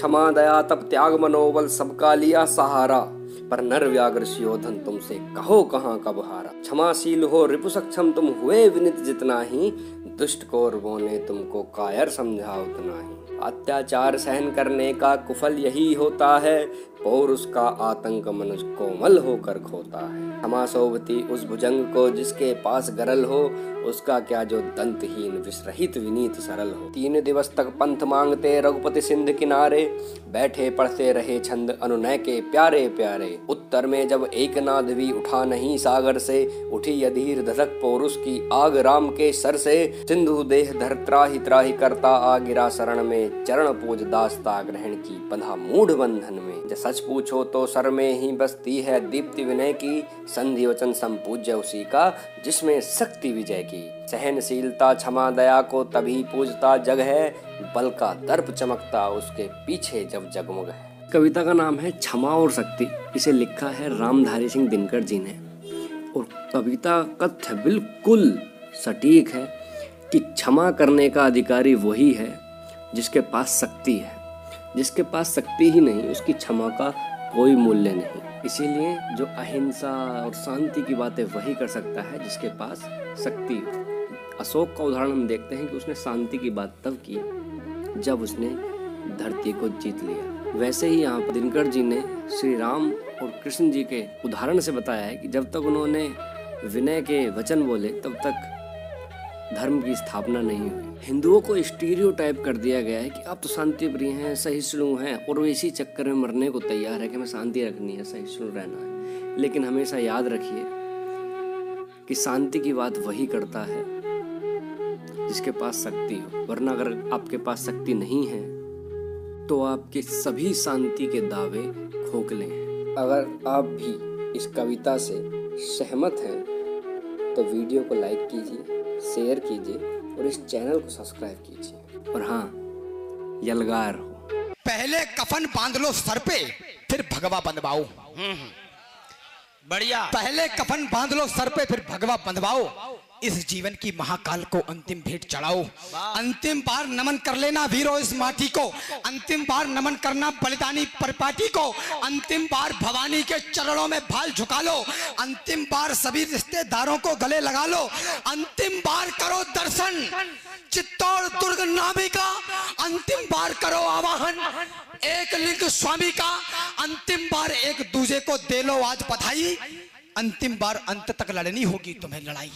क्षमा, दया तब त्याग, मनोबल, सबका लिया सहारा। पर नर व्याग्र सियोधन तुमसे कहो कहाँ कब हारा क्षमाशील हो, रिपु सक्षम, तुम हुए विनित जितना ही। दुष्ट कौरवों ने तुमको कायर समझा उतना ही। अत्याचार सहन करने का कुफल यही होता है। और उसका आतंक मनुष्य कोमल होकर खोता है। क्षमा उस भुजंग को जिसके पास गरल हो, उसका क्या जो दंतहीन विश्रहित विनीत, सरल हो। तीन दिवस तक पंथ मांगते रघुपति सिंध किनारे, बैठे पढ़ते रहे छंद अनुनय के प्यारे प्यारे। उत्तर में जब एक नाद भी उठा नहीं सागर से, उठी अधीर धधक पोरुष की आग राम के सर से। सिंधु देह धर त्राही त्राही करता आ गिरा शरण में, चरण पूज दास्ता ग्रहण की बंधा मूढ़ बंधन में। जब सच पूछो तो सर में ही बसती है दीप्ति विनय की। संधि वचन संपूज्य उसी का, जिसमें शक्ति विजय की। सहनशीलता, क्षमा, दया को तभी पूजता जग है, बल का दर्प चमकता उसके पीछे जब जगमग है। कविता का नाम है क्षमा और शक्ति। इसे लिखा है रामधारी सिंह दिनकर जी ने। और कविता कथ्य बिल्कुल सटीक है कि क्षमा करने का अधिकारी वही है, जिसके पास शक्ति है। जिसके पास शक्ति ही नहीं, उसकी क्षमा का कोई मूल्य नहीं। इसीलिए जो अहिंसा और शांति की बातें वही कर सकता है जिसके पास शक्ति अशोक का उदाहरण हम देखते हैं कि उसने शांति की बात तब की जब उसने धरती को जीत लिया। वैसे ही यहाँ पर दिनकर जी ने श्री राम और कृष्ण जी के उदाहरण से बताया है कि जब तक उन्होंने विनय के वचन बोले, तब तक धर्म की स्थापना नहीं हुई। हिंदुओं को स्टीरियो कर दिया गया है कि आप तो शांति प्रिय हैं, सहिष्णु हैं, और वो इसी चक्कर में मरने को तैयार है कि हमें शांति रखनी है, सहिष्णु रहना है। लेकिन हमेशा याद रखिए कि शांति की बात वही करता है जिसके पास शक्ति हो। वरना अगर आपके पास शक्ति नहीं है तो आपके सभी शांति के दावे खोखले हैं। अगर आप भी इस कविता से सहमत हैं तो वीडियो को लाइक कीजिए शेयर कीजिए और इस चैनल को सब्सक्राइब कीजिए। और हाँ यलगार हो। पहले कफन बाँध लो सर पे फिर भगवा बंधवाओ। बढ़िया। पहले कफन बाँध लो सर पे फिर भगवा बंधवाओ। इस जीवन की महाकाल को अंतिम भेंट चढ़ाओ। अंतिम बार नमन कर लेना वीरो इस माटी को। अंतिम बार नमन करना बलिदानी परिपाटी को। अंतिम बार भवानी के चरणों में भाल झुका लो। अंतिम बार सभी रिश्तेदारों को गले लगा लो। अंतिम बार करो दर्शन। चित्तौड़ दुर्ग नामी का। अंतिम बार करो आवाहन। एक लिंग स्वामी का। अंतिम बार एक दूजे को दे लो आज बधाई। अंतिम बार अंत तक लड़नी होगी तुम्हें लड़ाई।